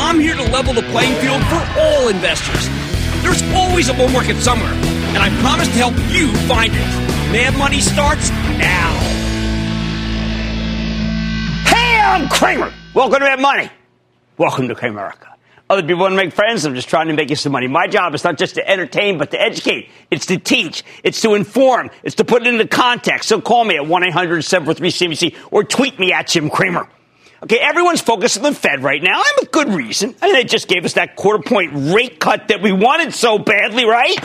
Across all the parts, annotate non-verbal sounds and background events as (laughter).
I'm here to level the playing field for all investors. There's always a bull market somewhere, and I promise to help you find it. Mad Money starts now. Hey, I'm Cramer. Welcome to Mad Money. Welcome to Cramerica. Other people want to make friends. I'm just trying to make you some money. My job is not just to entertain, but to educate. It's to teach. It's to inform. It's to put it into context. So call me at 1-800-743-CNBC or tweet me at Jim Cramer. Okay, everyone's focused on the Fed right now, and with good reason. I mean, they just gave us that quarter point rate cut that we wanted so badly, right?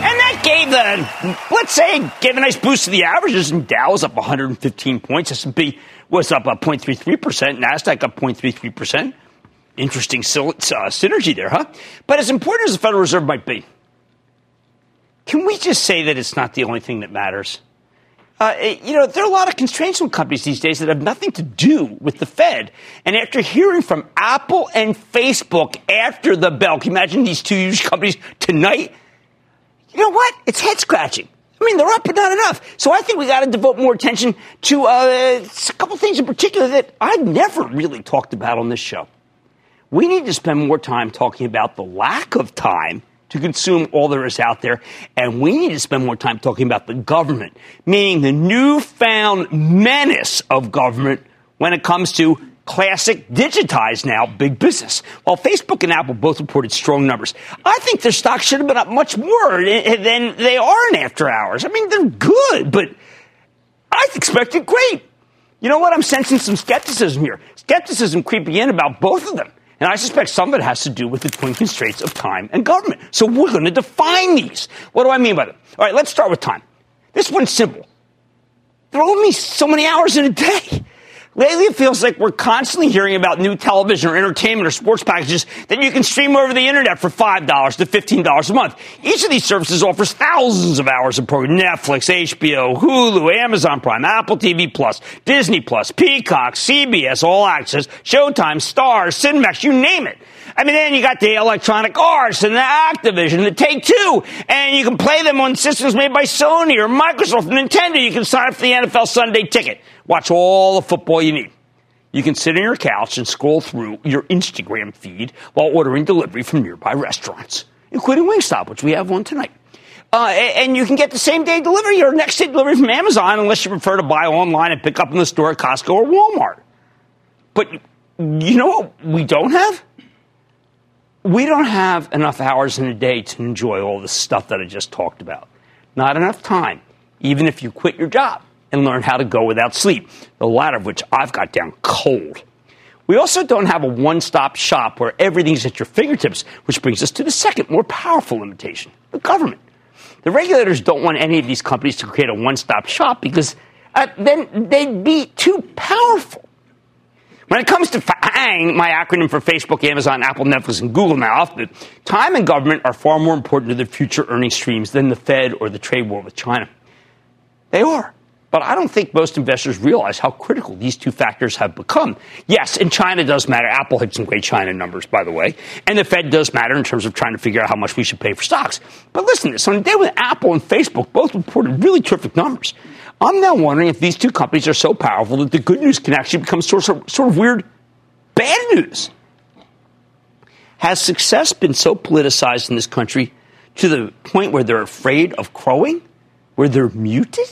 And that gave the, let's say, gave a nice boost to the averages, and Dow was up 115 points. S&P was up 0.33%, NASDAQ up 0.33%. Interesting uh, synergy there, huh? But as important as the Federal Reserve might be, can we just say that it's not the only thing that matters? Uh, you know, there are a lot of constraints on companies these days that have nothing to do with the Fed. And after hearing from Apple and Facebook after the bell, can you imagine these two huge companies tonight? You know what? It's head scratching. I mean, they're up, but not enough. So I think we got to devote more attention to uh, a couple things in particular that I've never really talked about on this show. We need to spend more time talking about the lack of time to consume all there is out there. And we need to spend more time talking about the government, meaning the newfound menace of government when it comes to classic digitized now big business. While Facebook and Apple both reported strong numbers, I think their stocks should have been up much more than they are in after hours. I mean, they're good, but I expected great. You know what? I'm sensing some skepticism here. Skepticism creeping in about both of them. And I suspect some of it has to do with the twin constraints of time and government. So we're going to define these. What do I mean by that? All right, let's start with time. This one's simple. There are only so many hours in a day. Lately, it feels like we're constantly hearing about new television or entertainment or sports packages that you can stream over the internet for $5 to $15 a month. Each of these services offers thousands of hours of programming. Netflix, HBO, Hulu, Amazon Prime, Apple TV Plus, Disney Plus, Peacock, CBS, All Access, Showtime, Starz, Cinemax, you name it. I mean, then you got the Electronic Arts and the Activision, the Take Two, and you can play them on systems made by Sony or Microsoft, Nintendo. You can sign up for the NFL Sunday ticket. Watch all the football you need. You can sit on your couch and scroll through your Instagram feed while ordering delivery from nearby restaurants, including Wingstop, which we have one tonight. Uh, and you can get the same day delivery or next day delivery from Amazon unless you prefer to buy online and pick up in the store at Costco or Walmart. But you know what we don't have? We don't have enough hours in a day to enjoy all the stuff that I just talked about. Not enough time, even if you quit your job and learn how to go without sleep, the latter of which I've got down cold. We also don't have a one stop shop where everything's at your fingertips, which brings us to the second, more powerful limitation the government. The regulators don't want any of these companies to create a one stop shop because uh, then they'd be too powerful. When it comes to FANG, my acronym for Facebook, Amazon, Apple, Netflix, and Google now, time and government are far more important to their future earning streams than the Fed or the trade war with China. They are. But I don't think most investors realize how critical these two factors have become. Yes, and China does matter. Apple had some great China numbers, by the way. And the Fed does matter in terms of trying to figure out how much we should pay for stocks. But listen to this. On a day when Apple and Facebook both reported really terrific numbers, I'm now wondering if these two companies are so powerful that the good news can actually become sort of, sort of weird bad news. Has success been so politicized in this country to the point where they're afraid of crowing? Where they're muted?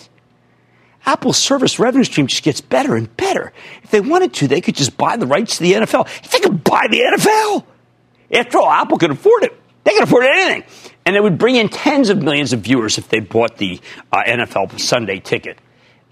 Apple's service revenue stream just gets better and better. If they wanted to, they could just buy the rights to the NFL. If they could buy the NFL, after all, Apple could afford it. They could afford anything. And it would bring in tens of millions of viewers if they bought the uh, NFL Sunday ticket.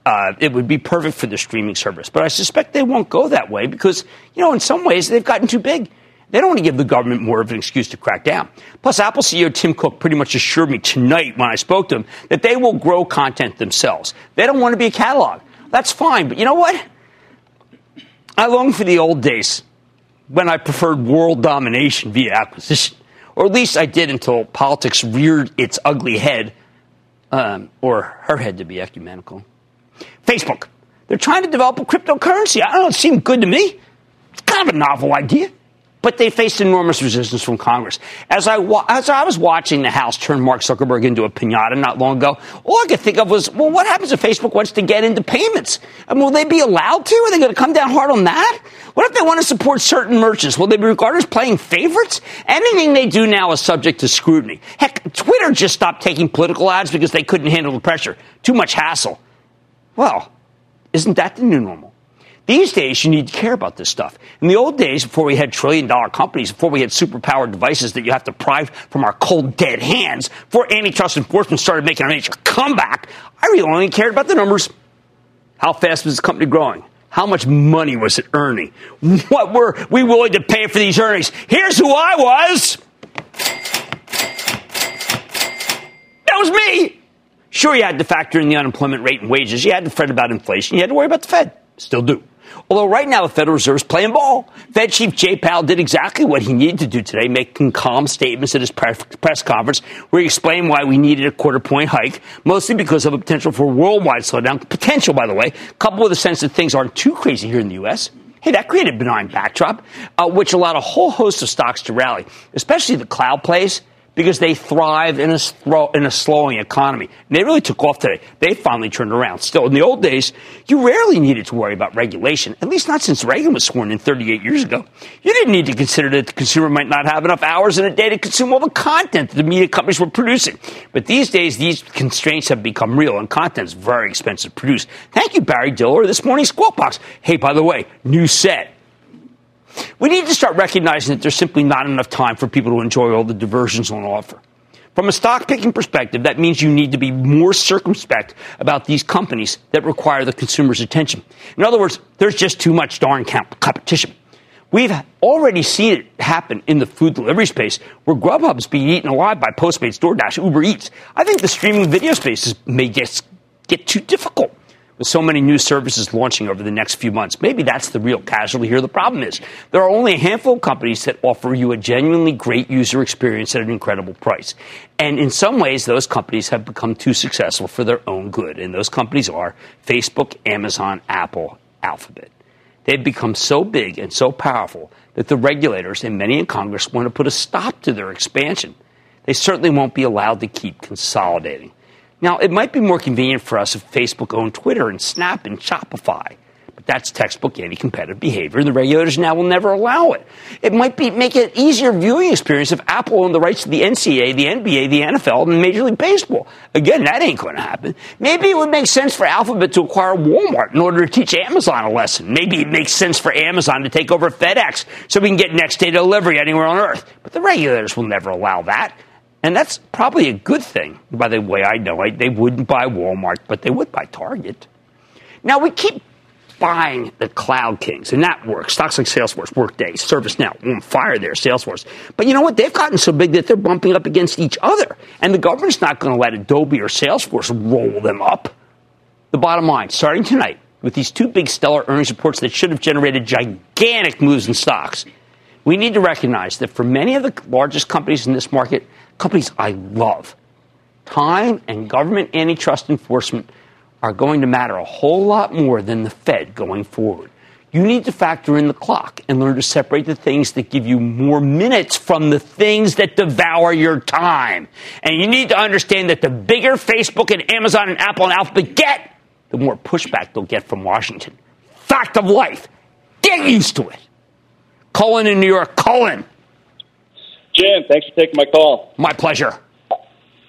Uh, it would be perfect for the streaming service. But I suspect they won't go that way because, you know, in some ways they've gotten too big. They don't want to give the government more of an excuse to crack down. Plus, Apple CEO Tim Cook pretty much assured me tonight when I spoke to him that they will grow content themselves. They don't want to be a catalog. That's fine. But you know what? I long for the old days when I preferred world domination via acquisition. Or at least I did until politics reared its ugly head, um, or her head to be ecumenical. Facebook. They're trying to develop a cryptocurrency. I don't know, it seem good to me. It's kind of a novel idea but they faced enormous resistance from Congress. As I, wa- as I was watching the House turn Mark Zuckerberg into a pinata not long ago, all I could think of was, well, what happens if Facebook wants to get into payments? And will they be allowed to? Are they going to come down hard on that? What if they want to support certain merchants? Will they be regarded as playing favorites? Anything they do now is subject to scrutiny. Heck, Twitter just stopped taking political ads because they couldn't handle the pressure. Too much hassle. Well, isn't that the new normal? These days, you need to care about this stuff. In the old days, before we had trillion dollar companies, before we had superpowered devices that you have to pry from our cold, dead hands, before antitrust enforcement started making a major comeback, I really only cared about the numbers. How fast was this company growing? How much money was it earning? What were we willing to pay for these earnings? Here's who I was. That was me. Sure, you had to factor in the unemployment rate and wages. You had to fret about inflation. You had to worry about the Fed. Still do. Although right now the Federal Reserve is playing ball. Fed Chief Jay Powell did exactly what he needed to do today, making calm statements at his press conference where he explained why we needed a quarter point hike, mostly because of a potential for worldwide slowdown. Potential, by the way, coupled with a sense that things aren't too crazy here in the U.S. Hey, that created a benign backdrop, uh, which allowed a whole host of stocks to rally, especially the cloud plays because they thrive in a, in a slowing economy. And they really took off today. They finally turned around. Still, in the old days, you rarely needed to worry about regulation, at least not since Reagan was sworn in 38 years ago. You didn't need to consider that the consumer might not have enough hours in a day to consume all the content that the media companies were producing. But these days, these constraints have become real, and content is very expensive to produce. Thank you, Barry Diller, this morning's Squawk Box. Hey, by the way, new set. We need to start recognizing that there's simply not enough time for people to enjoy all the diversions on offer. From a stock picking perspective, that means you need to be more circumspect about these companies that require the consumer's attention. In other words, there's just too much darn competition. We've already seen it happen in the food delivery space where Grubhub's being eaten alive by Postmates, DoorDash, Uber Eats. I think the streaming video space may get, get too difficult with so many new services launching over the next few months. Maybe that's the real casualty here. The problem is there are only a handful of companies that offer you a genuinely great user experience at an incredible price. And in some ways, those companies have become too successful for their own good. And those companies are Facebook, Amazon, Apple, Alphabet. They've become so big and so powerful that the regulators and many in Congress want to put a stop to their expansion. They certainly won't be allowed to keep consolidating. Now, it might be more convenient for us if Facebook owned Twitter and Snap and Shopify. But that's textbook anti-competitive behavior, and the regulators now will never allow it. It might be make it easier viewing experience if Apple owned the rights to the NCAA, the NBA, the NFL, and Major League Baseball. Again, that ain't going to happen. Maybe it would make sense for Alphabet to acquire Walmart in order to teach Amazon a lesson. Maybe it makes sense for Amazon to take over FedEx so we can get next day delivery anywhere on earth. But the regulators will never allow that. And that's probably a good thing. By the way, I know they wouldn't buy Walmart, but they would buy Target. Now, we keep buying the cloud kings, and that works. Stocks like Salesforce, Workday, ServiceNow, on fire there, Salesforce. But you know what? They've gotten so big that they're bumping up against each other. And the government's not going to let Adobe or Salesforce roll them up. The bottom line, starting tonight, with these two big stellar earnings reports that should have generated gigantic moves in stocks, we need to recognize that for many of the largest companies in this market, companies I love. Time and government antitrust enforcement are going to matter a whole lot more than the Fed going forward. You need to factor in the clock and learn to separate the things that give you more minutes from the things that devour your time. And you need to understand that the bigger Facebook and Amazon and Apple and Alphabet get, the more pushback they'll get from Washington. Fact of life. Get used to it. Cullen in New York. Cullen. Jim, thanks for taking my call. My pleasure.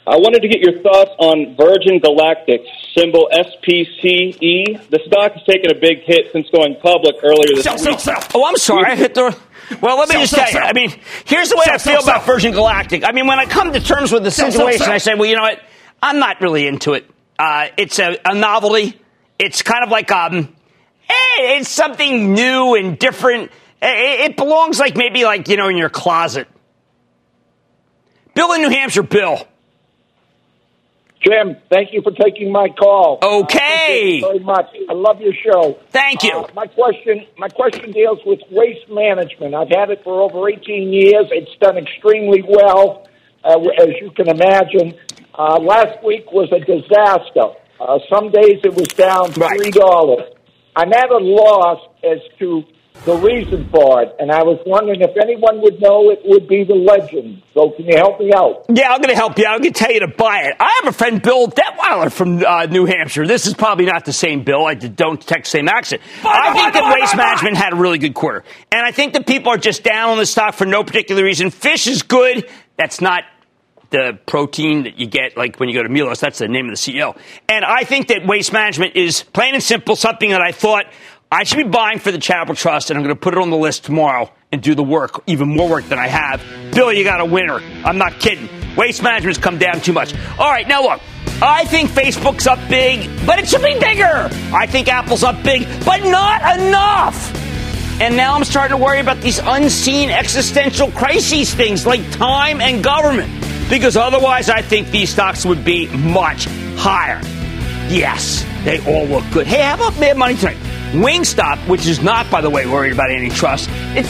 I wanted to get your thoughts on Virgin Galactic, symbol SPCE. The stock has taken a big hit since going public earlier this Sell, week. sell, sell. Oh, I'm sorry. I hit the. Well, let me Sell, just tell you. I mean, here's the way I feel about. Virgin Galactic. I mean, when I come to terms with the situation. I say, well, you know what? I'm not really into it. Uh, it's a, a novelty. It's kind of like um, hey, it's something new and different. It, it belongs like maybe like you know in your closet. Bill in New Hampshire, Bill. Jim, thank you for taking my call. Okay. Thank you very much. I love your show. Thank you. Uh, my question, my question deals with waste management. I've had it for over 18 years. It's done extremely well, uh, as you can imagine. Uh, last week was a disaster. Uh, some days it was down Right. three dollars. I'm at a loss as to the reason for it, and I was wondering if anyone would know. It would be the legend. So, can you help me out? Yeah, I'm going to help you. I'm going to tell you to buy it. I have a friend, Bill Detweiler from uh, New Hampshire. This is probably not the same Bill. I don't detect the same accent. I think that Waste Management had a really good quarter. And I think that people are just down on the stock for no particular reason. Fish is good. That's not the protein that you get like when you go to Milos. That's the name of the CEO. And I think that Waste Management is plain and simple something that I thought I should be buying for the Charitable Trust, and I'm going to put it on the list tomorrow and do the work, even more work than I have. Bill, you got a winner. I'm not kidding. Waste Management's come down too much. All right, now look. I think Facebook's up big, but it should be bigger. I think Apple's up big, but not enough. And now I'm starting to worry about these unseen existential crises things like time and government. Because otherwise, I think these stocks would be much higher. Yes, they all look good. Hey, how about Mad Money tonight? Wingstop, which is not, by the way, worried about antitrust, it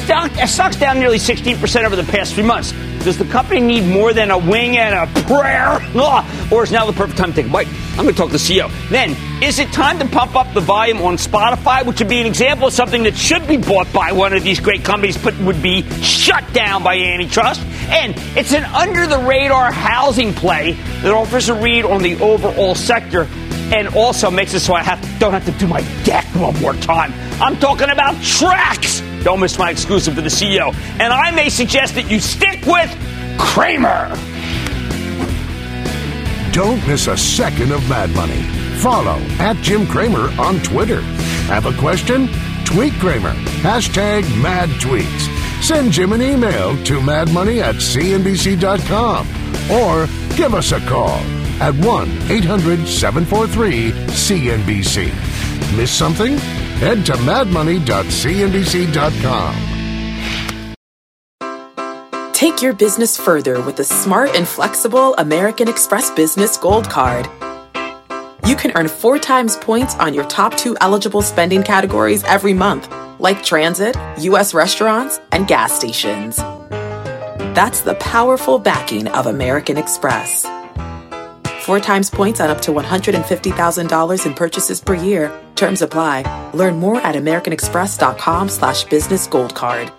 stock's down nearly 16% over the past three months. Does the company need more than a wing and a prayer? (laughs) Or is now the perfect time to take a bite? I'm going to talk to the CEO. Then, is it time to pump up the volume on Spotify, which would be an example of something that should be bought by one of these great companies, but would be shut down by antitrust? And it's an under the radar housing play that offers a read on the overall sector and also makes it so I have don't have to do my deck one more time. I'm talking about Trex. Don't miss my exclusive for the CEO. And I may suggest that you stick with Cramer. Don't miss a second of Mad Money. Follow at Jim Cramer on Twitter. Have a question? Tweet Cramer. Hashtag mad tweets. Send Jim an email to madmoney at cnbc.com or give us a call at 1 800 743 CNBC. Miss something? Head to madmoney.cnbc.com. Take your business further with the smart and flexible American Express Business Gold Card. You can earn four times points on your top two eligible spending categories every month, like transit, U.S. restaurants, and gas stations. That's the powerful backing of American Express. Four times points on up to $150,000 in purchases per year. Terms apply. Learn more at americanexpress.com slash business gold card.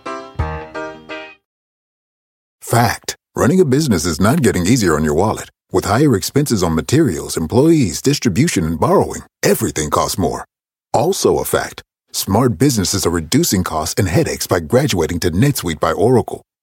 Fact. Running a business is not getting easier on your wallet. With higher expenses on materials, employees, distribution, and borrowing, everything costs more. Also a fact. Smart businesses are reducing costs and headaches by graduating to NetSuite by Oracle.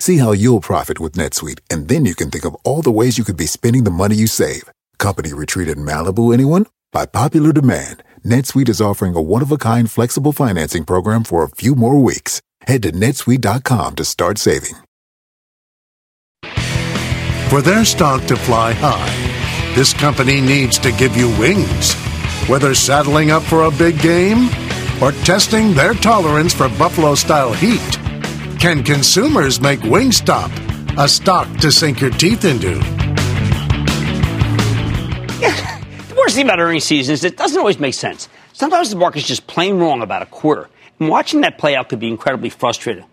See how you'll profit with NetSuite, and then you can think of all the ways you could be spending the money you save. Company retreat in Malibu, anyone? By popular demand, NetSuite is offering a one-of-a-kind flexible financing program for a few more weeks. Head to netsuite.com to start saving. For their stock to fly high, this company needs to give you wings. Whether saddling up for a big game or testing their tolerance for buffalo style heat, can consumers make Wingstop a stock to sink your teeth into? The worst thing about earnings season is it doesn't always make sense. Sometimes the market's just plain wrong about a quarter. And watching that play out could be incredibly frustrating.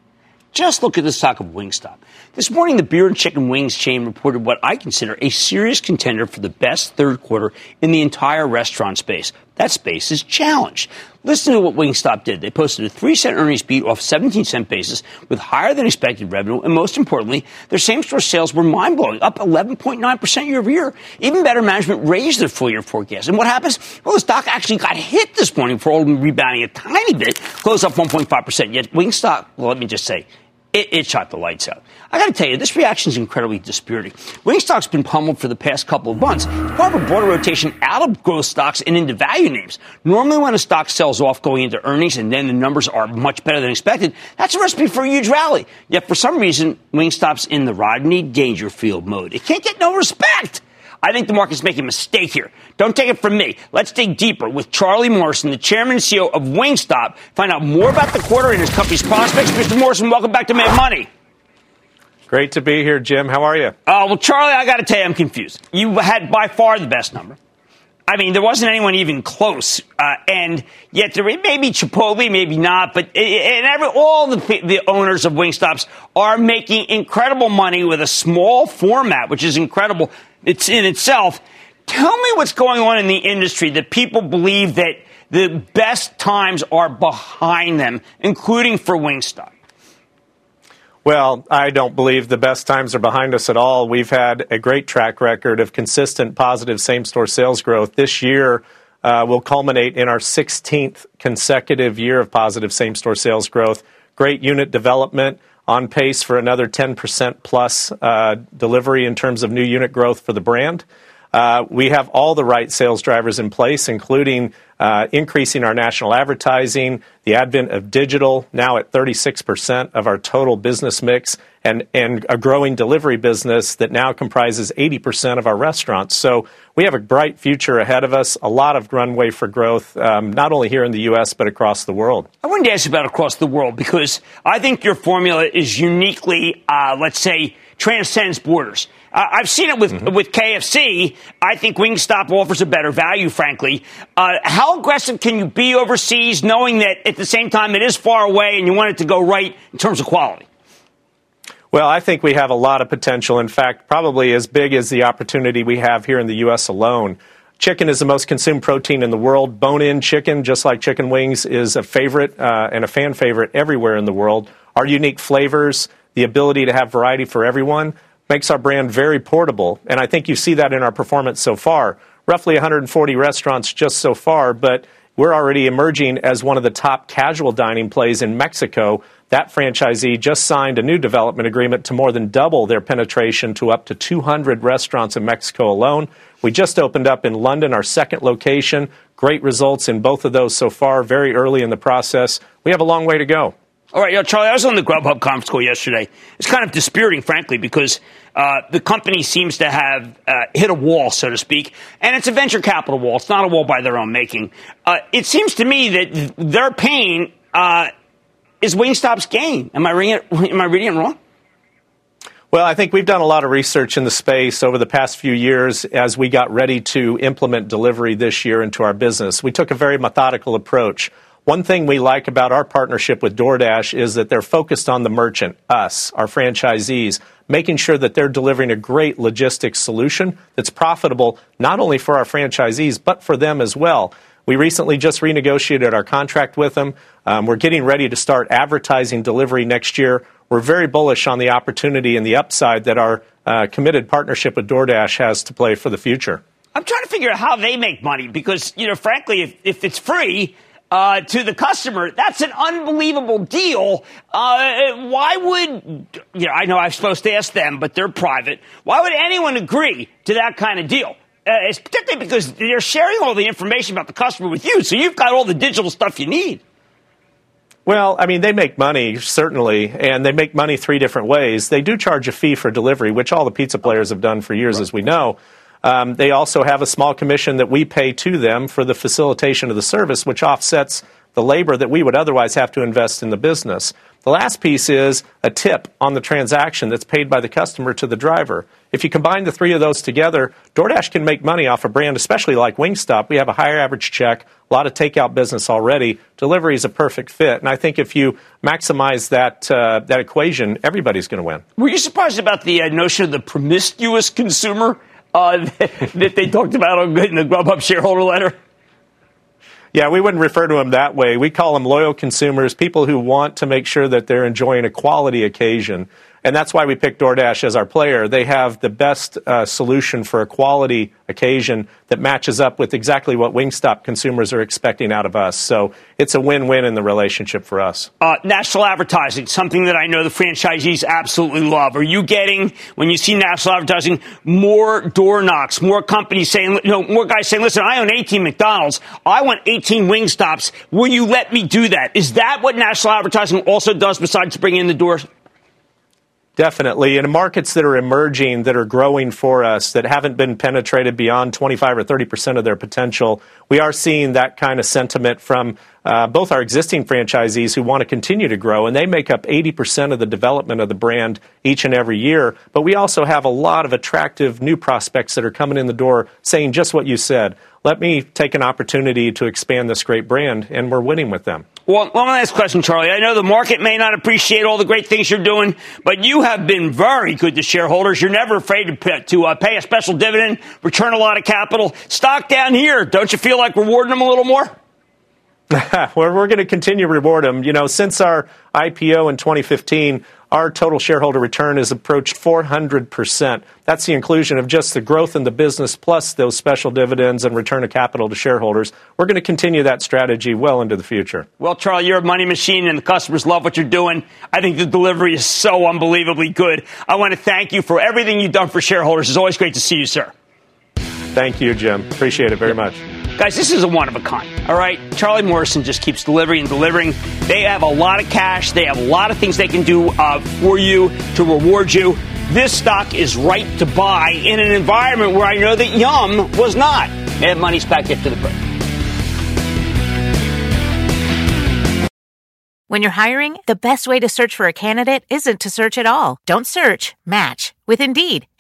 Just look at the stock of Wingstop. This morning, the beer and chicken wings chain reported what I consider a serious contender for the best third quarter in the entire restaurant space. That space is challenged. Listen to what Wingstop did. They posted a 3 cent earnings beat off 17 cent basis with higher than expected revenue, and most importantly, their same store sales were mind blowing, up 11.9% year over year. Even better management raised their full year forecast. And what happens? Well, the stock actually got hit this morning for rebounding a tiny bit, closed up 1.5%. Yet Wingstop, well, let me just say, it, it shot the lights out. I got to tell you, this reaction is incredibly dispiriting. Wingstop's been pummeled for the past couple of months. Part of a rotation out of growth stocks and into value names. Normally, when a stock sells off going into earnings and then the numbers are much better than expected, that's a recipe for a huge rally. Yet, for some reason, Wingstop's in the Rodney Dangerfield mode. It can't get no respect. I think the market's making a mistake here. Don't take it from me. Let's dig deeper with Charlie Morrison, the chairman and CEO of Wingstop. Find out more about the quarter and his company's prospects. Mr. Morrison, welcome back to Mad Money. Great to be here, Jim. How are you? Uh, well, Charlie, I got to tell you, I'm confused. You had by far the best number. I mean, there wasn't anyone even close, uh, and yet there maybe Chipotle, maybe not, but and every, all the the owners of Wingstops are making incredible money with a small format, which is incredible. It's in itself. Tell me what's going on in the industry that people believe that the best times are behind them, including for Wingstop. Well, I don't believe the best times are behind us at all. We've had a great track record of consistent positive same store sales growth. This year uh, will culminate in our 16th consecutive year of positive same store sales growth. Great unit development on pace for another 10% plus uh, delivery in terms of new unit growth for the brand. Uh, we have all the right sales drivers in place, including uh, increasing our national advertising, the advent of digital, now at 36% of our total business mix, and, and a growing delivery business that now comprises 80% of our restaurants. So we have a bright future ahead of us, a lot of runway for growth, um, not only here in the U.S., but across the world. I wanted to ask about across the world because I think your formula is uniquely, uh, let's say, transcends borders. Uh, I've seen it with mm-hmm. with KFC. I think Wingstop offers a better value, frankly. Uh, how aggressive can you be overseas, knowing that at the same time it is far away and you want it to go right in terms of quality? Well, I think we have a lot of potential. In fact, probably as big as the opportunity we have here in the U.S. alone. Chicken is the most consumed protein in the world. Bone in chicken, just like chicken wings, is a favorite uh, and a fan favorite everywhere in the world. Our unique flavors, the ability to have variety for everyone, makes our brand very portable. And I think you see that in our performance so far. Roughly 140 restaurants just so far, but we're already emerging as one of the top casual dining plays in Mexico. That franchisee just signed a new development agreement to more than double their penetration to up to 200 restaurants in Mexico alone. We just opened up in London, our second location. Great results in both of those so far, very early in the process. We have a long way to go. All right, yo, Charlie, I was on the Grubhub conference call yesterday. It's kind of dispiriting, frankly, because uh, the company seems to have uh, hit a wall, so to speak, and it's a venture capital wall. It's not a wall by their own making. Uh, it seems to me that their pain uh, is Wingstop's gain. Am I am I reading it wrong? Well, I think we've done a lot of research in the space over the past few years as we got ready to implement delivery this year into our business. We took a very methodical approach. One thing we like about our partnership with DoorDash is that they're focused on the merchant, us, our franchisees, making sure that they're delivering a great logistics solution that's profitable not only for our franchisees, but for them as well. We recently just renegotiated our contract with them. Um, we're getting ready to start advertising delivery next year. We're very bullish on the opportunity and the upside that our uh, committed partnership with DoorDash has to play for the future. I'm trying to figure out how they make money because, you know, frankly, if, if it's free, uh, to the customer. That's an unbelievable deal. Uh, why would, you know, I know I'm supposed to ask them, but they're private. Why would anyone agree to that kind of deal? Uh, it's particularly because they're sharing all the information about the customer with you, so you've got all the digital stuff you need. Well, I mean, they make money, certainly, and they make money three different ways. They do charge a fee for delivery, which all the pizza players have done for years, right. as we know. Um, they also have a small commission that we pay to them for the facilitation of the service, which offsets the labor that we would otherwise have to invest in the business. The last piece is a tip on the transaction that's paid by the customer to the driver. If you combine the three of those together, DoorDash can make money off a brand, especially like Wingstop. We have a higher average check, a lot of takeout business already. Delivery is a perfect fit, and I think if you maximize that uh, that equation, everybody's going to win. Were you surprised about the uh, notion of the promiscuous consumer uh, (laughs) that they talked about in the Grubhub shareholder letter? Yeah, we wouldn't refer to them that way. We call them loyal consumers, people who want to make sure that they're enjoying a quality occasion. And that's why we picked DoorDash as our player. They have the best uh, solution for a quality occasion that matches up with exactly what Wingstop consumers are expecting out of us. So it's a win win in the relationship for us. Uh, national advertising, something that I know the franchisees absolutely love. Are you getting, when you see national advertising, more door knocks, more companies saying, know, more guys saying, listen, I own 18 McDonald's. I want 18 Wingstops. Will you let me do that? Is that what national advertising also does besides bringing in the doors? Definitely. In markets that are emerging, that are growing for us, that haven't been penetrated beyond 25 or 30 percent of their potential, we are seeing that kind of sentiment from uh, both our existing franchisees who want to continue to grow, and they make up 80 percent of the development of the brand each and every year. But we also have a lot of attractive new prospects that are coming in the door saying just what you said. Let me take an opportunity to expand this great brand, and we're winning with them. Well, one last question, Charlie. I know the market may not appreciate all the great things you're doing, but you have been very good to shareholders. You're never afraid to pay, to uh, pay a special dividend, return a lot of capital. Stock down here. Don't you feel like rewarding them a little more? (laughs) well, we're going to continue to reward them. You know, since our IPO in 2015, our total shareholder return has approached 400%. That's the inclusion of just the growth in the business plus those special dividends and return of capital to shareholders. We're going to continue that strategy well into the future. Well, Charlie, you're a money machine and the customers love what you're doing. I think the delivery is so unbelievably good. I want to thank you for everything you've done for shareholders. It's always great to see you, sir. Thank you, Jim. Appreciate it very much. Guys, this is a one of a kind. All right. Charlie Morrison just keeps delivering and delivering. They have a lot of cash. They have a lot of things they can do uh, for you to reward you. This stock is right to buy in an environment where I know that Yum was not. Mad Money's back after the break. When you're hiring, the best way to search for a candidate isn't to search at all. Don't search, match with Indeed.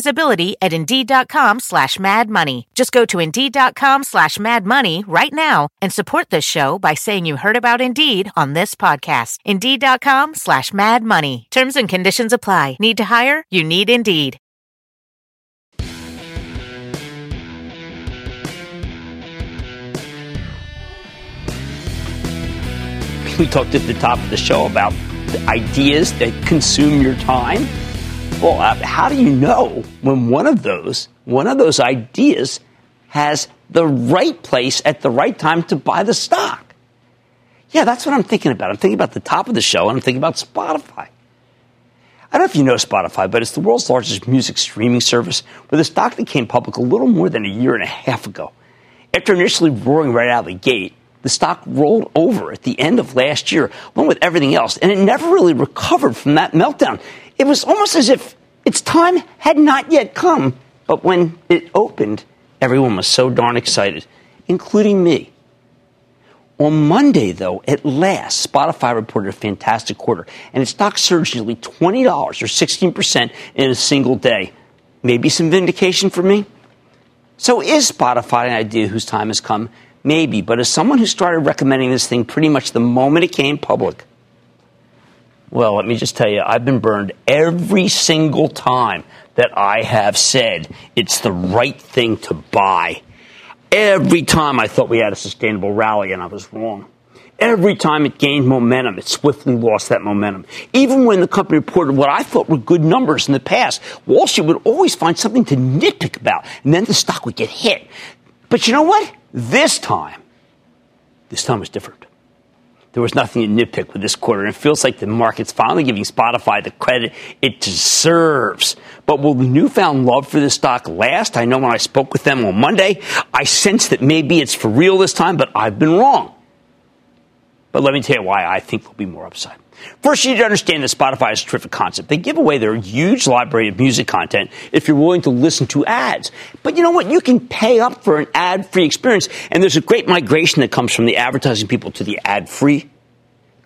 visibility at Indeed.com slash Mad Money. Just go to Indeed.com slash Mad Money right now and support this show by saying you heard about Indeed on this podcast. Indeed.com slash Mad Money. Terms and conditions apply. Need to hire? You need Indeed. we talked at the top of the show about the ideas that consume your time. Well, uh, how do you know when one of those, one of those ideas has the right place at the right time to buy the stock? Yeah, that's what I'm thinking about. I'm thinking about the top of the show and I'm thinking about Spotify. I don't know if you know Spotify, but it's the world's largest music streaming service with a stock that came public a little more than a year and a half ago. After initially roaring right out of the gate, the stock rolled over at the end of last year, along with everything else, and it never really recovered from that meltdown. It was almost as if its time had not yet come, but when it opened, everyone was so darn excited, including me. On Monday, though, at last, Spotify reported a fantastic quarter, and its stock surged nearly $20 or 16% in a single day. Maybe some vindication for me? So is Spotify an idea whose time has come? Maybe, but as someone who started recommending this thing pretty much the moment it came public, well, let me just tell you, I've been burned every single time that I have said it's the right thing to buy. Every time I thought we had a sustainable rally, and I was wrong. Every time it gained momentum, it swiftly lost that momentum. Even when the company reported what I thought were good numbers in the past, Wall Street would always find something to nitpick about, and then the stock would get hit. But you know what? This time, this time was different. There was nothing to nitpick with this quarter, and it feels like the market's finally giving Spotify the credit it deserves. But will the newfound love for this stock last? I know when I spoke with them on Monday, I sensed that maybe it's for real this time, but I've been wrong. But let me tell you why I think there'll be more upside. First, you need to understand that Spotify is a terrific concept. They give away their huge library of music content if you're willing to listen to ads. But you know what? You can pay up for an ad free experience, and there's a great migration that comes from the advertising people to the ad free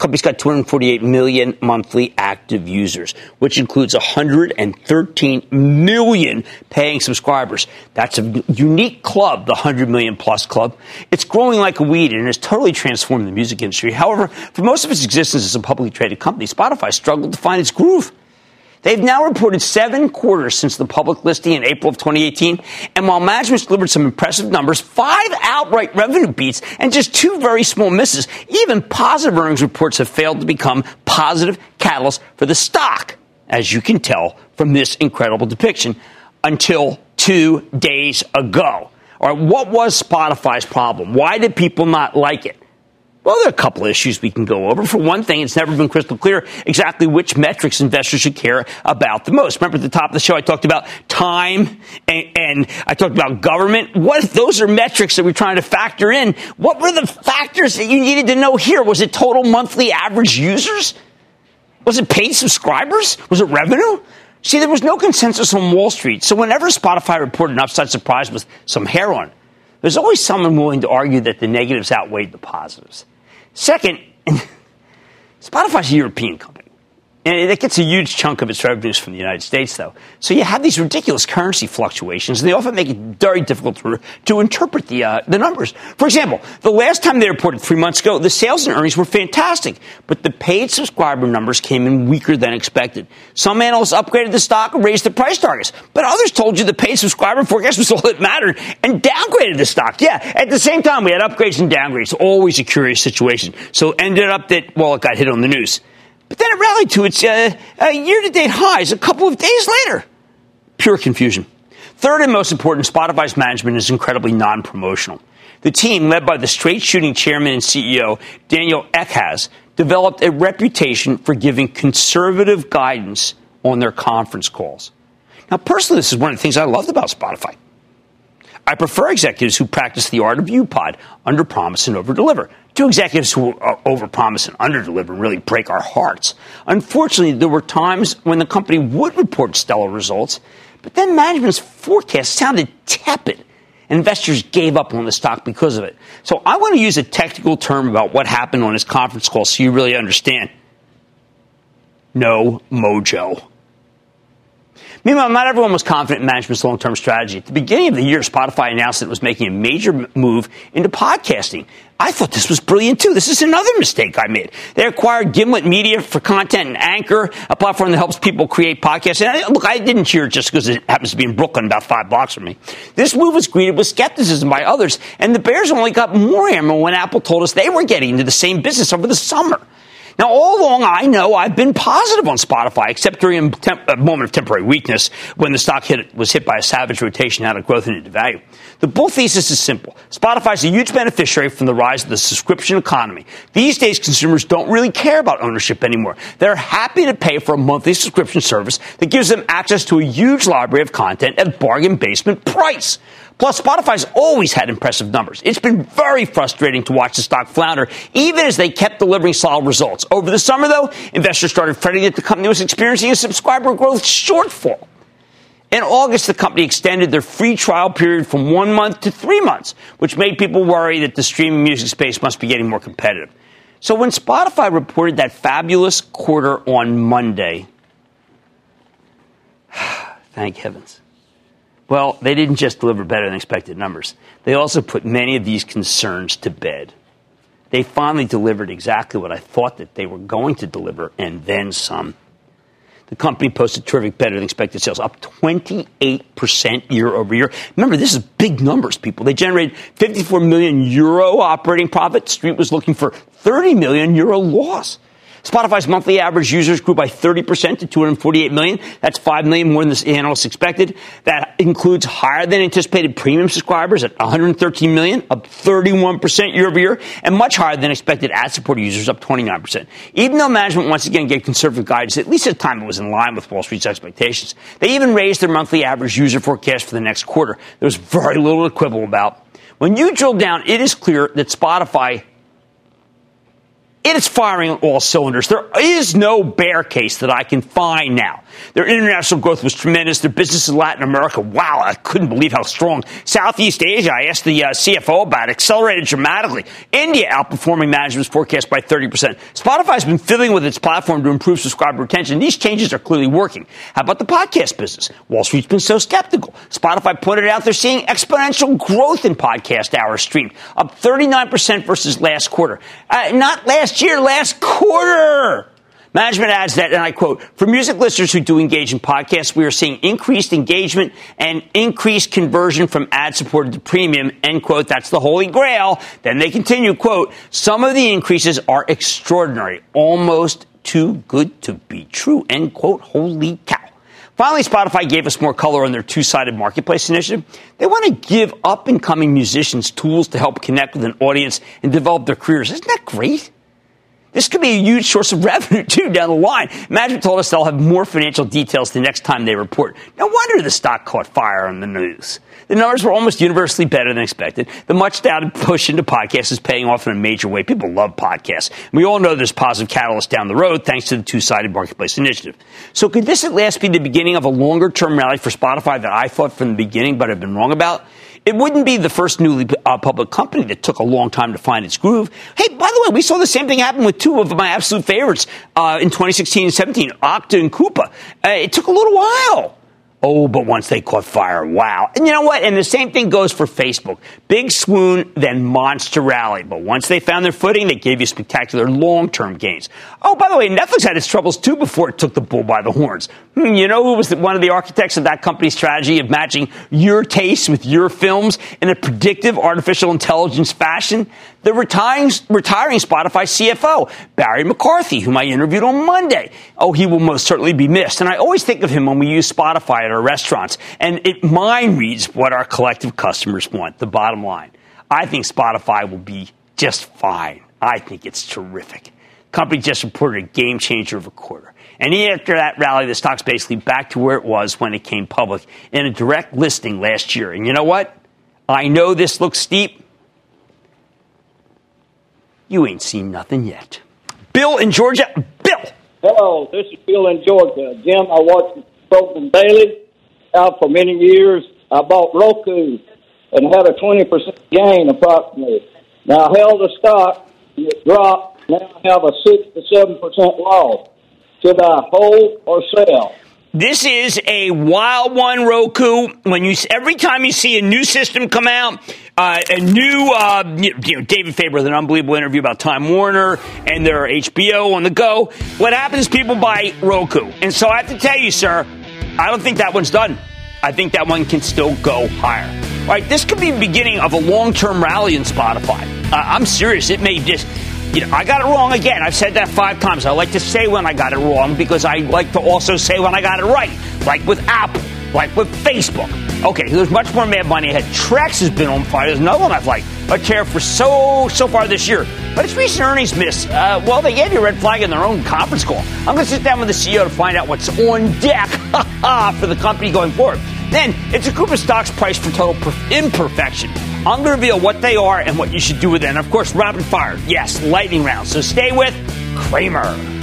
company's got 248 million monthly active users, which includes 113 million paying subscribers. That's a unique club, the 100 million plus club. It's growing like a weed and has totally transformed the music industry. However, for most of its existence as a publicly traded company, Spotify struggled to find its groove. They've now reported seven quarters since the public listing in April of 2018. And while management's delivered some impressive numbers, five outright revenue beats and just two very small misses, even positive earnings reports have failed to become positive catalysts for the stock, as you can tell from this incredible depiction, until two days ago. All right, what was Spotify's problem? Why did people not like it? Well, there are a couple issues we can go over. For one thing, it's never been crystal clear exactly which metrics investors should care about the most. Remember at the top of the show, I talked about time and, and I talked about government. What if those are metrics that we're trying to factor in? What were the factors that you needed to know here? Was it total monthly average users? Was it paid subscribers? Was it revenue? See, there was no consensus on Wall Street. So whenever Spotify reported an upside surprise with some hair on, there's always someone willing to argue that the negatives outweighed the positives. Second, (laughs) Spotify's a European company. And it gets a huge chunk of its revenues from the United States, though. So you have these ridiculous currency fluctuations, and they often make it very difficult to, to interpret the, uh, the numbers. For example, the last time they reported three months ago, the sales and earnings were fantastic, but the paid subscriber numbers came in weaker than expected. Some analysts upgraded the stock and raised the price targets, but others told you the paid subscriber forecast was (laughs) all that mattered and downgraded the stock. Yeah, at the same time, we had upgrades and downgrades. Always a curious situation. So ended up that, well, it got hit on the news. But then it rallied to its uh, uh, year to date highs a couple of days later. Pure confusion. Third and most important, Spotify's management is incredibly non promotional. The team, led by the straight shooting chairman and CEO, Daniel Ek, has developed a reputation for giving conservative guidance on their conference calls. Now, personally, this is one of the things I loved about Spotify. I prefer executives who practice the art of UPOD, under promise and over deliver, to executives who over promise and underdeliver and really break our hearts. Unfortunately, there were times when the company would report stellar results, but then management's forecast sounded tepid. Investors gave up on the stock because of it. So I want to use a technical term about what happened on his conference call so you really understand. No mojo. Meanwhile, not everyone was confident in management's long term strategy. At the beginning of the year, Spotify announced that it was making a major move into podcasting. I thought this was brilliant too. This is another mistake I made. They acquired Gimlet Media for content and Anchor, a platform that helps people create podcasts. And I, look, I didn't cheer just because it happens to be in Brooklyn, about five blocks from me. This move was greeted with skepticism by others, and the Bears only got more ammo when Apple told us they were getting into the same business over the summer. Now, all along, I know I've been positive on Spotify, except during a, temp- a moment of temporary weakness when the stock hit, was hit by a savage rotation out of growth into value. The bull thesis is simple. Spotify is a huge beneficiary from the rise of the subscription economy. These days, consumers don't really care about ownership anymore. They're happy to pay for a monthly subscription service that gives them access to a huge library of content at bargain basement price. Plus, Spotify's always had impressive numbers. It's been very frustrating to watch the stock flounder, even as they kept delivering solid results. Over the summer, though, investors started fretting that the company was experiencing a subscriber growth shortfall. In August, the company extended their free trial period from one month to three months, which made people worry that the streaming music space must be getting more competitive. So when Spotify reported that fabulous quarter on Monday, (sighs) thank heavens. Well, they didn't just deliver better than expected numbers. They also put many of these concerns to bed. They finally delivered exactly what I thought that they were going to deliver and then some. the company posted terrific, better than expected sales, up 28% year over year. Remember, this is big numbers, people. They generated 54 million euro operating profit. Street was looking for 30 million euro loss. Spotify's monthly average users grew by 30% to 248 million. That's 5 million more than the analysts expected. That includes higher than anticipated premium subscribers at 113 million, up 31% year over year, and much higher than expected ad supported users, up 29%. Even though management once again gave conservative guidance, at least at the time it was in line with Wall Street's expectations. They even raised their monthly average user forecast for the next quarter. There was very little to quibble about. When you drill down, it is clear that Spotify it is firing on all cylinders. There is no bear case that I can find now. Their international growth was tremendous. Their business in Latin America, wow, I couldn't believe how strong. Southeast Asia, I asked the uh, CFO about it, accelerated dramatically. India outperforming management's forecast by 30%. Spotify's been fiddling with its platform to improve subscriber retention. These changes are clearly working. How about the podcast business? Wall Street's been so skeptical. Spotify pointed out they're seeing exponential growth in podcast hours streamed, up 39% versus last quarter. Uh, not last year, last quarter. Management adds that, and I quote, for music listeners who do engage in podcasts, we are seeing increased engagement and increased conversion from ad supported to premium, end quote. That's the holy grail. Then they continue, quote, some of the increases are extraordinary, almost too good to be true, end quote. Holy cow. Finally, Spotify gave us more color on their two sided marketplace initiative. They want to give up and coming musicians tools to help connect with an audience and develop their careers. Isn't that great? This could be a huge source of (laughs) revenue, too, down the line. Management told us they'll have more financial details the next time they report. No wonder the stock caught fire on the news. The numbers were almost universally better than expected. The much doubted push into podcasts is paying off in a major way. People love podcasts. We all know there's positive catalyst down the road thanks to the two-sided marketplace initiative. So could this at last be the beginning of a longer-term rally for Spotify that I thought from the beginning but have been wrong about? It wouldn't be the first newly uh, public company that took a long time to find its groove. Hey, by the way, we saw the same thing happen with two of my absolute favorites uh, in 2016 and 17, Okta and Coupa. Uh, it took a little while. Oh, but once they caught fire, wow. And you know what? And the same thing goes for Facebook. Big swoon, then monster rally. But once they found their footing, they gave you spectacular long term gains. Oh, by the way, Netflix had its troubles too before it took the bull by the horns. Hmm, you know who was one of the architects of that company's strategy of matching your tastes with your films in a predictive artificial intelligence fashion? The retiring, retiring Spotify CFO, Barry McCarthy, whom I interviewed on Monday. Oh, he will most certainly be missed. And I always think of him when we use Spotify at our restaurants. And it mind reads what our collective customers want, the bottom line. I think Spotify will be just fine. I think it's terrific. Company just reported a game changer of a quarter. And after that rally, the stock's basically back to where it was when it came public in a direct listing last year. And you know what? I know this looks steep. You ain't seen nothing yet. Bill in Georgia. Bill. Hello, this is Bill in Georgia. Jim, I watched program daily out for many years. I bought Roku and had a 20% gain approximately. Now I held the stock, it dropped, now I have a 6 to 7% loss. Should I hold or sell? This is a wild one, Roku. When you every time you see a new system come out, uh, a new uh, you know David Faber with an unbelievable interview about Time Warner and their HBO on the go. What happens? People buy Roku, and so I have to tell you, sir, I don't think that one's done. I think that one can still go higher. Right? This could be the beginning of a long-term rally in Spotify. Uh, I'm serious. It may just you know, I got it wrong again. I've said that five times. I like to say when I got it wrong because I like to also say when I got it right. Like with Apple, like with Facebook. Okay, there's much more mad money ahead. Trex has been on fire. There's another one I've liked. A chair for so so far this year. But its recent earnings miss, uh, well, they gave you a red flag in their own conference call. I'm going to sit down with the CEO to find out what's on deck (laughs) for the company going forward. Then it's a group of stocks priced for total imperfection. I'm going to reveal what they are and what you should do with them. And of course, rapid fire. Yes, lightning round. So stay with Cramer.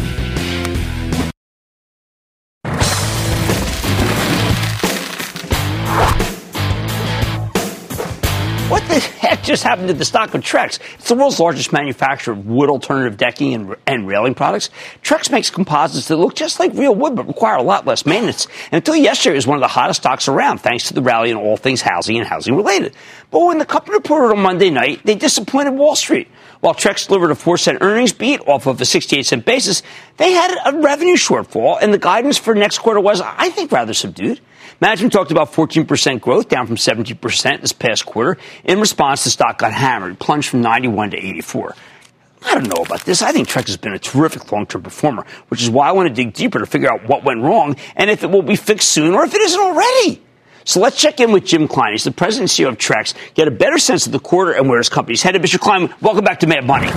Just happened to the stock of Trex. It's the world's largest manufacturer of wood alternative decking and, and railing products. Trex makes composites that look just like real wood but require a lot less maintenance. And until yesterday, it was one of the hottest stocks around thanks to the rally in all things housing and housing related. But when the company reported on Monday night, they disappointed Wall Street. While Trex delivered a 4 cent earnings beat off of a 68 cent basis, they had a revenue shortfall, and the guidance for next quarter was, I think, rather subdued. Management talked about 14% growth, down from 17% this past quarter. In response, the stock got hammered, plunged from 91 to 84. I don't know about this. I think Trex has been a terrific long-term performer, which is why I want to dig deeper to figure out what went wrong and if it will be fixed soon or if it isn't already. So let's check in with Jim Cline. He's the president and CEO of Trex. Get a better sense of the quarter and where his company's headed. Mr. Cline, welcome back to Mad Money.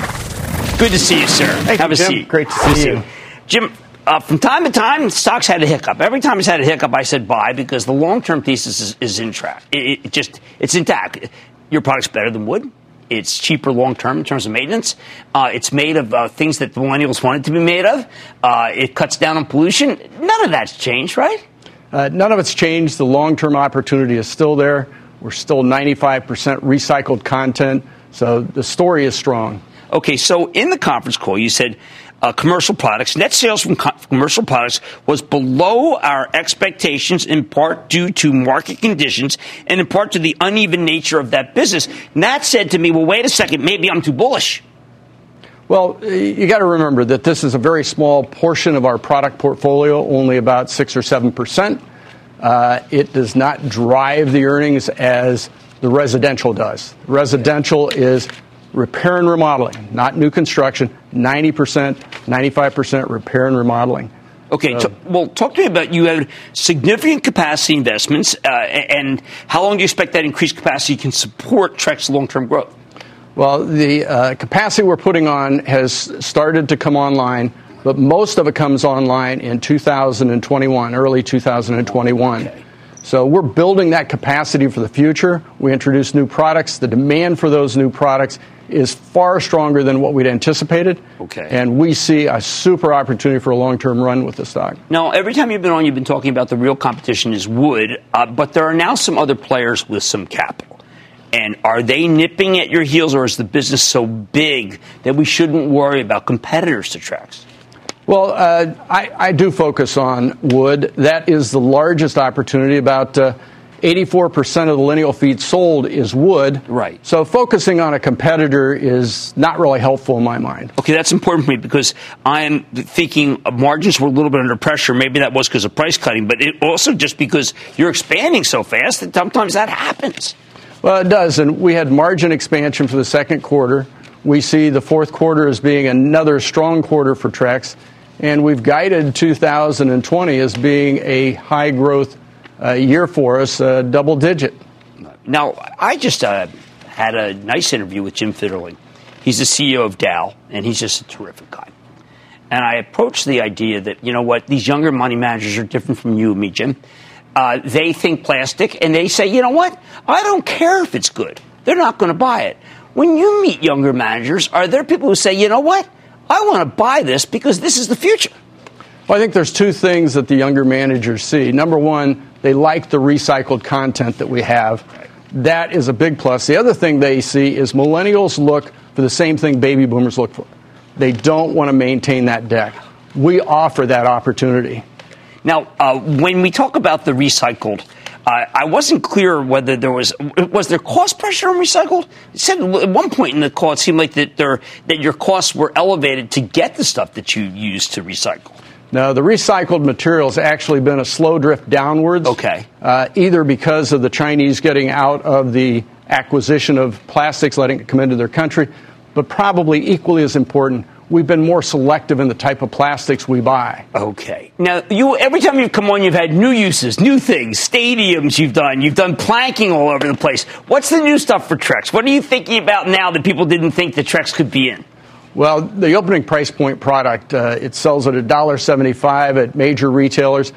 Good to see you, sir. Thank Have you, a Jim. seat. Great to see you. Jim, uh, from time to time, stocks had a hiccup. Every time it's had a hiccup, I said buy because the long-term thesis is, is in track. It, it just it's intact. Your product's better than wood. It's cheaper long term in terms of maintenance. Uh, it's made of uh, things that the millennials wanted to be made of. Uh, it cuts down on pollution. None of that's changed, right? Uh, none of it's changed. The long term opportunity is still there. We're still 95% recycled content. So the story is strong. Okay, so in the conference call, you said uh, commercial products, net sales from co- commercial products was below our expectations in part due to market conditions and in part to the uneven nature of that business. Nat said to me, well, wait a second, maybe I'm too bullish. Well, you got to remember that this is a very small portion of our product portfolio, only about six or seven percent. Uh, it does not drive the earnings as the residential does. Residential is repair and remodeling, not new construction. Ninety percent, ninety-five percent repair and remodeling. Okay, t- well, talk to me about you have significant capacity investments, uh, and how long do you expect that increased capacity can support Trex's long-term growth? Well, the uh, capacity we're putting on has started to come online, but most of it comes online in 2021, early 2021. So we're building that capacity for the future. We introduce new products. The demand for those new products is far stronger than what we'd anticipated. Okay. And we see a super opportunity for a long term run with the stock. Now, every time you've been on, you've been talking about the real competition is wood, uh, but there are now some other players with some capital. And are they nipping at your heels, or is the business so big that we shouldn't worry about competitors to Trex? Well, uh, I, I, do focus on wood. That is the largest opportunity. About uh, 84% of the lineal feet sold is wood. Right. So focusing on a competitor is not really helpful in my mind. Okay, that's important for me because I am thinking margins were a little bit under pressure. Maybe that was because of price cutting, but it also just because you're expanding so fast that sometimes that happens. Well, it does. And we had margin expansion for the second quarter. We see the fourth quarter as being another strong quarter for Trex. And we've guided 2020 as being a high growth uh, year for us, uh, double digit. Now, I just uh, had a nice interview with Jim Fitterling. He's the CEO of Dow, and he's just a terrific guy. And I approached the idea that, you know what, these younger money managers are different from you and me, Jim. Uh, they think plastic, and they say, you know what, I don't care if it's good. They're not going to buy it. When you meet younger managers, are there people who say, you know what, I want to buy this because this is the future? Well, I think there's two things that the younger managers see. Number one, they like the recycled content that we have. That is a big plus. The other thing they see is millennials look for the same thing baby boomers look for. They don't want to maintain that deck. We offer that opportunity. Now, uh, when we talk about the recycled, uh, I wasn't clear whether there was was there cost pressure on recycled. It said at one point in the call, it seemed like that there that your costs were elevated to get the stuff that you use to recycle. No, the recycled material has actually been a slow drift downwards. Okay. Uh, either because of the Chinese getting out of the acquisition of plastics, letting it come into their country, but probably equally as important, we've been more selective in the type of plastics we buy. Okay. Now, you every time you've come on, you've had new uses, new things, stadiums you've done, you've done planking all over the place. What's the new stuff for Trex? What are you thinking about now that people didn't think the Trex could be in? Well, the opening price point product, uh, it sells at $1.75 at major retailers.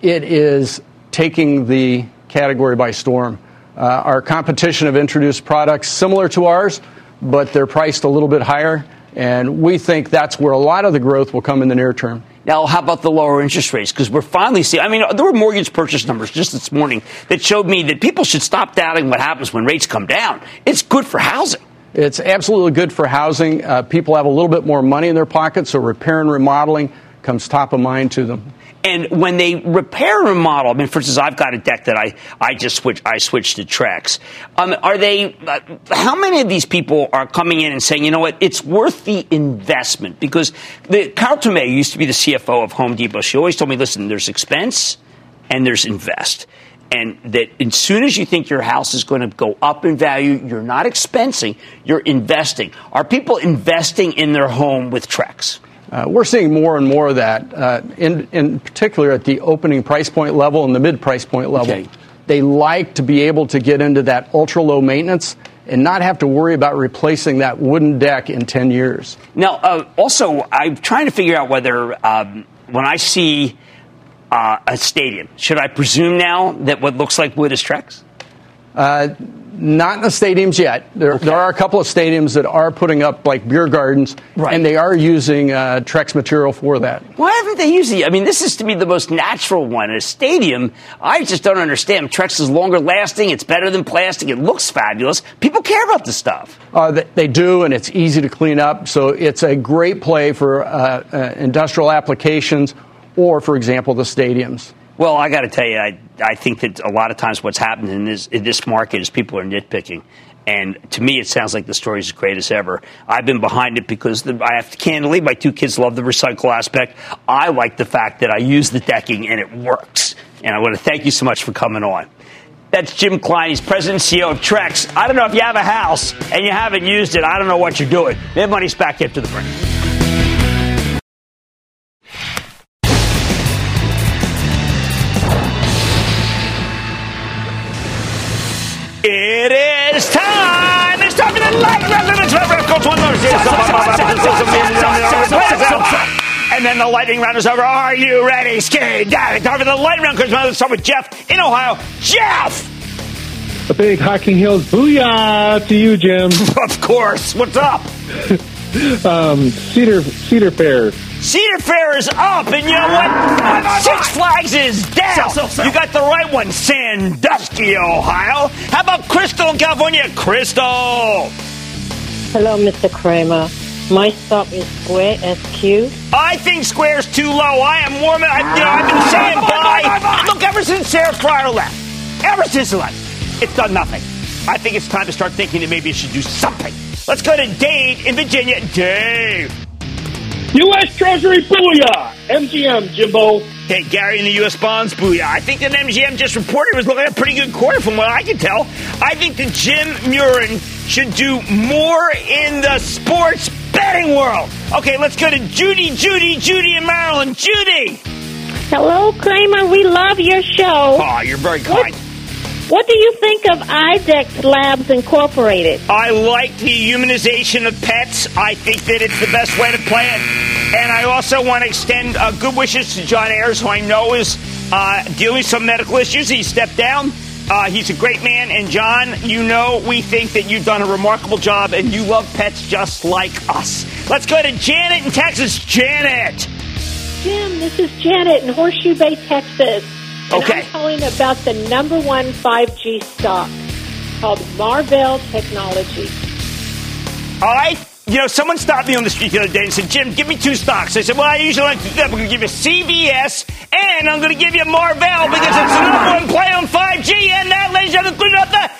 It is taking the category by storm. Uh, our competition have introduced products similar to ours, but they're priced a little bit higher, and we think that's where a lot of the growth will come in the near term. Now, how about the lower interest rates? Because we're finally seeing, I mean, there were mortgage purchase numbers just this morning that showed me that people should stop doubting what happens when rates come down. It's good for housing. It's absolutely good for housing. Uh, people have a little bit more money in their pockets, so repair and remodeling comes top of mind to them. And when they repair and remodel, I mean, for instance, I've got a deck that I, I just switch, I switched to Trex. Um, are they, uh, how many of these people are coming in and saying, you know what, it's worth the investment? Because the, Carol Tomé used to be the CFO of Home Depot. She always told me, listen, there's expense and there's invest. And that as soon as you think your house is going to go up in value, you're not expensing, you're investing. Are people investing in their home with Trex? Uh, we're seeing more and more of that, uh, in, in particular at the opening price point level and the mid price point level. Okay. They like to be able to get into that ultra low maintenance and not have to worry about replacing that wooden deck in 10 years. Now, uh, also, I'm trying to figure out whether um, when I see uh, a stadium, should I presume now that what looks like wood is Trex? Not in the stadiums yet. There, Okay. there are a couple of stadiums that are putting up like beer gardens, Right. and they are using uh, Trex material for that. Why haven't they used it? I mean, this is to me the most natural one. A stadium, I just don't understand. Trex is longer lasting. It's better than plastic. It looks fabulous. People care about this stuff. Uh, they, they do, and it's easy to clean up. So it's a great play for uh, uh, industrial applications or, for example, the stadiums. Well, I got to tell you, I, I think that a lot of times what's happened in this, in this market is people are nitpicking. And to me, it sounds like the story is as great as ever. I've been behind it because the, I have to candidly, my two kids love the recycle aspect. I like the fact that I use the decking and it works. And I want to thank you so much for coming on. That's Jim Cline. He's president and CEO of Trex. I don't know if you have a house and you haven't used it. I don't know what you're doing. Mad Money's back after the break. It is time. It's time for the lightning round. And then the lightning round is over. Are you ready, Skate? Daddy, time for the lightning round. Because let's start with Jeff in Ohio. Jeff! A big Hocking Hills booyah to you, Jim. (laughs) of course. What's up? (laughs) um, Cedar Cedar Fair. Cedar Fair is up, and you know what? Six Flags is down. You got the right one, Sandusky, Ohio. How about Crystal in California? Crystal. Hello, Mr. Cramer. My stock is Square SQ. I think Square's too low. I am warm. I, you know, I've been saying buy. Look, ever since Sarah Friar left, ever since she left, it's done nothing. I think it's time to start thinking that maybe it should do something. Let's go to Dave in Virginia. Dave. U.S. Treasury booyah. MGM, Jimbo. Hey, Gary in the U.S. bonds, booyah. I think that MGM just reported was looking at a pretty good quarter from what I can tell. I think that Jim Murren should do more in the sports betting world. Okay, let's go to Judy, Judy, Judy in Maryland. Judy! Hello, Cramer. We love your show. Oh, you're very kind. What do you think of IDEXX Labs Incorporated? I like the humanization of pets. I think that it's the best way to play it. And I also want to extend uh, good wishes to Jon Ayers, who I know is uh, dealing with some medical issues. He stepped down. Uh, he's a great man. And John, you know, we think that you've done a remarkable job and you love pets just like us. Let's go to Janet in Texas. Janet! Jim, this is Janet in Horseshoe Bay, Texas. And Okay. I'm calling about the number one 5G stock called Marvell Technology. All right. You know, someone stopped me on the street the other day and said, Jim, give me two stocks. I said, well, I usually like to do that. I'm going to give you CVS and I'm going to give you Marvell because it's the number one play on 5G. And that, ladies and gentlemen, including the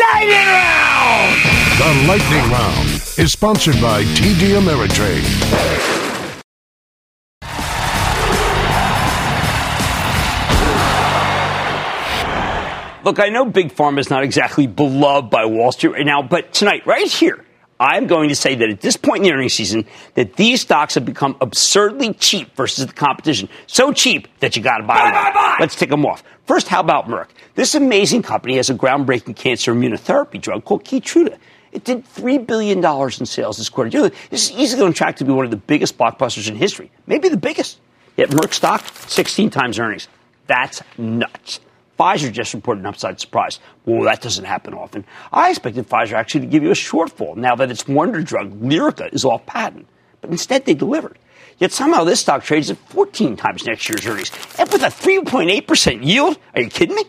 lightning round. The Lightning Round is sponsored by TD Ameritrade. Look, I know Big Pharma is not exactly beloved by Wall Street right now, but tonight, right here, I'm going to say that at this point in the earnings season, that these stocks have become absurdly cheap versus the competition. So cheap that you got to buy, them. Let's take them off. First, how about Merck? This amazing company has a groundbreaking cancer immunotherapy drug called Keytruda. It did $3 billion in sales this quarter. You know, This is easily on track to be one of the biggest blockbusters in history, maybe the biggest. Yet Merck stock, 16 times earnings. That's nuts. Pfizer just reported an upside surprise. Well, that doesn't happen often. I expected Pfizer actually to give you a shortfall now that its wonder drug, Lyrica, is off patent. But instead, they delivered. Yet somehow this stock trades at 14 times next year's earnings. And with a 3.8% yield? Are you kidding me?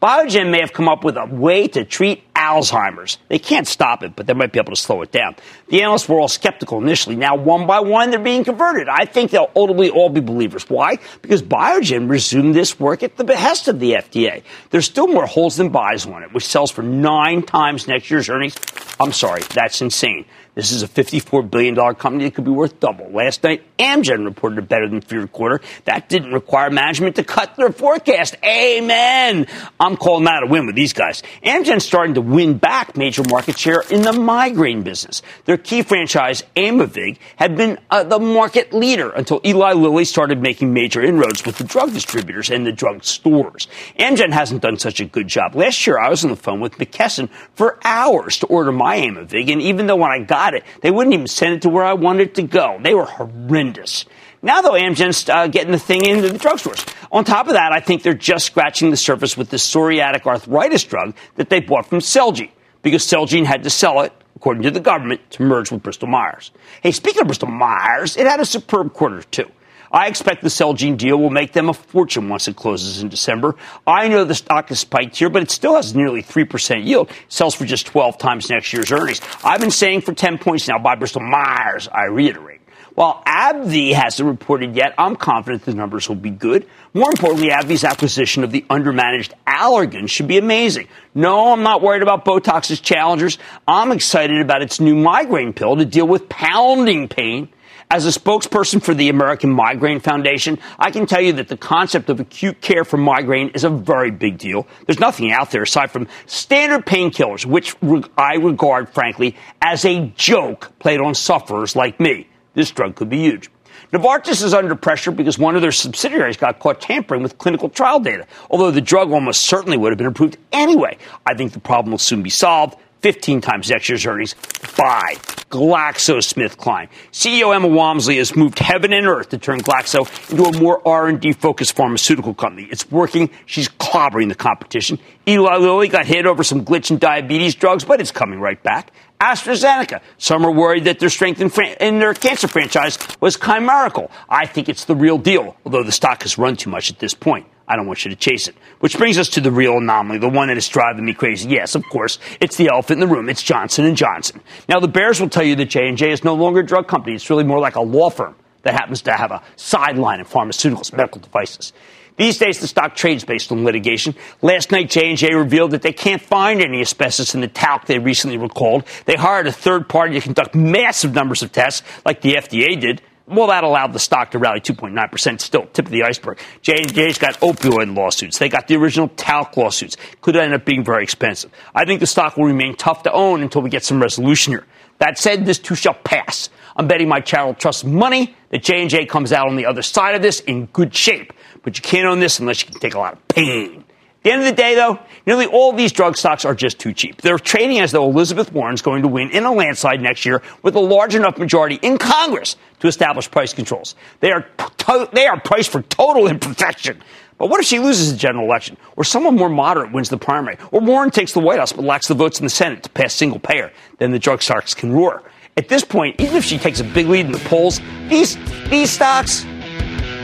Biogen may have come up with a way to treat Alzheimer's. They can't stop it, but they might be able to slow it down. The analysts were all skeptical initially. Now, one by one, they're being converted. I think they'll ultimately all be believers. Why? Because Biogen resumed this work at the behest of the FDA. There's still more holes than buys on it, which sells for nine times next year's earnings. I'm sorry, that's insane. This is a $54 billion company that could be worth double. Last night, Amgen reported a better than feared quarter. That didn't require management to cut their forecast. Amen. I'm calling that a win with these guys. Amgen's starting to win back major market share in the migraine business. Their key franchise, Aimovig, had been uh, the market leader until Eli Lilly started making major inroads with the drug distributors and the drug stores. Amgen hasn't done such a good job. Last year, I was on the phone with McKesson for hours to order my Aimovig, and even though when I got got it. They wouldn't even send it to where I wanted it to go. They were horrendous. Now, though, Amgen's uh, getting the thing into the drugstores. On top of that, I think they're just scratching the surface with the psoriatic arthritis drug that they bought from Celgene because Celgene had to sell it, according to the government, to merge with Bristol Myers. Hey, speaking of Bristol Myers, it had a superb quarter, too. I expect the Celgene deal will make them a fortune once it closes in December. I know the stock has spiked here, but it still has nearly 3% yield. Sells for just 12 times next year's earnings. I've been saying for 10 points now by Bristol Myers, I reiterate. While AbbVie hasn't reported yet, I'm confident the numbers will be good. More importantly, AbbVie's acquisition of the undermanaged Allergan should be amazing. No, I'm not worried about Botox's challengers. I'm excited about its new migraine pill to deal with pounding pain as a spokesperson for the American Migraine Foundation, I can tell you that the concept of acute care for migraine is a very big deal. There's nothing out there aside from standard painkillers, which I regard, frankly, as a joke played on sufferers like me. This drug could be huge. Novartis is under pressure because one of their subsidiaries got caught tampering with clinical trial data, although the drug almost certainly would have been approved anyway. I think the problem will soon be solved. 15 times next year's earnings by GlaxoSmithKline. CEO Emma Walmsley has moved heaven and earth to turn Glaxo into a more R&D focused pharmaceutical company. It's working. She's clobbering the competition. Eli Lilly got hit over some glitch in diabetes drugs, but it's coming right back. AstraZeneca. Some are worried that their strength in, fran- in, their cancer franchise was chimerical. I think it's the real deal, although the stock has run too much at this point. I don't want you to chase it. Which brings us to the real anomaly, the one that is driving me crazy. Yes, of course, it's the elephant in the room. It's Johnson and Johnson. Now, the bears will tell you that J&J is no longer a drug company. It's really more like a law firm that happens to have a sideline in pharmaceuticals, medical devices. These days, the stock trades based on litigation. Last night, J&J revealed that they can't find any asbestos in the talc they recently recalled. They hired a third party to conduct massive numbers of tests, like the FDA did. Well, that allowed the stock to rally 2.9%, still tip of the iceberg. J&J's got opioid lawsuits. They got the original talc lawsuits. Could end up being very expensive. I think the stock will remain tough to own until we get some resolution here. That said, this too shall pass. I'm betting my Charitable Trust money that J&J comes out on the other side of this in good shape. But you can't own this unless you can take a lot of pain. At the end of the day, though, nearly all these drug stocks are just too cheap. They're trading as though Elizabeth Warren's going to win in a landslide next year with a large enough majority in Congress to establish price controls. They are, to- they are priced for total imperfection. But what if she loses the general election? Or someone more moderate wins the primary? Or Warren takes the White House but lacks the votes in the Senate to pass single payer? Then the drug stocks can roar. At this point, even if she takes a big lead in the polls, these, these stocks,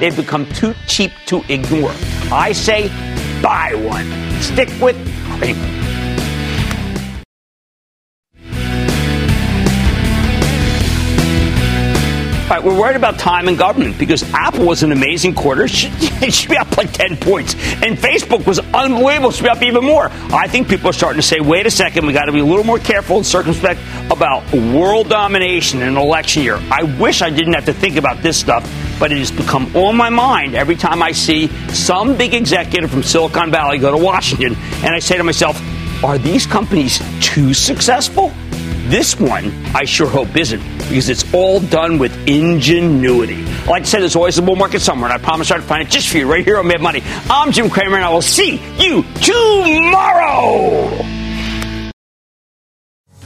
they've become too cheap to ignore. I say buy one. Stick with Cramer. All right, we're worried about time in government because Apple was an amazing quarter. (laughs) It should be up like 10 points. And Facebook was unbelievable. Should be up even more. I think people are starting to say, wait a second, we got to be a little more careful and circumspect about world domination in an election year. I wish I didn't have to think about this stuff, but it has become on my mind every time I see some big executive from Silicon Valley go to Washington. And I say to myself, are these companies too successful? This one, I sure hope isn't, because it's all done with ingenuity. Like I said, there's always a bull market somewhere, and I promise I'll find it just for you right here on Mad Money. I'm Jim Cramer, and I will see you tomorrow.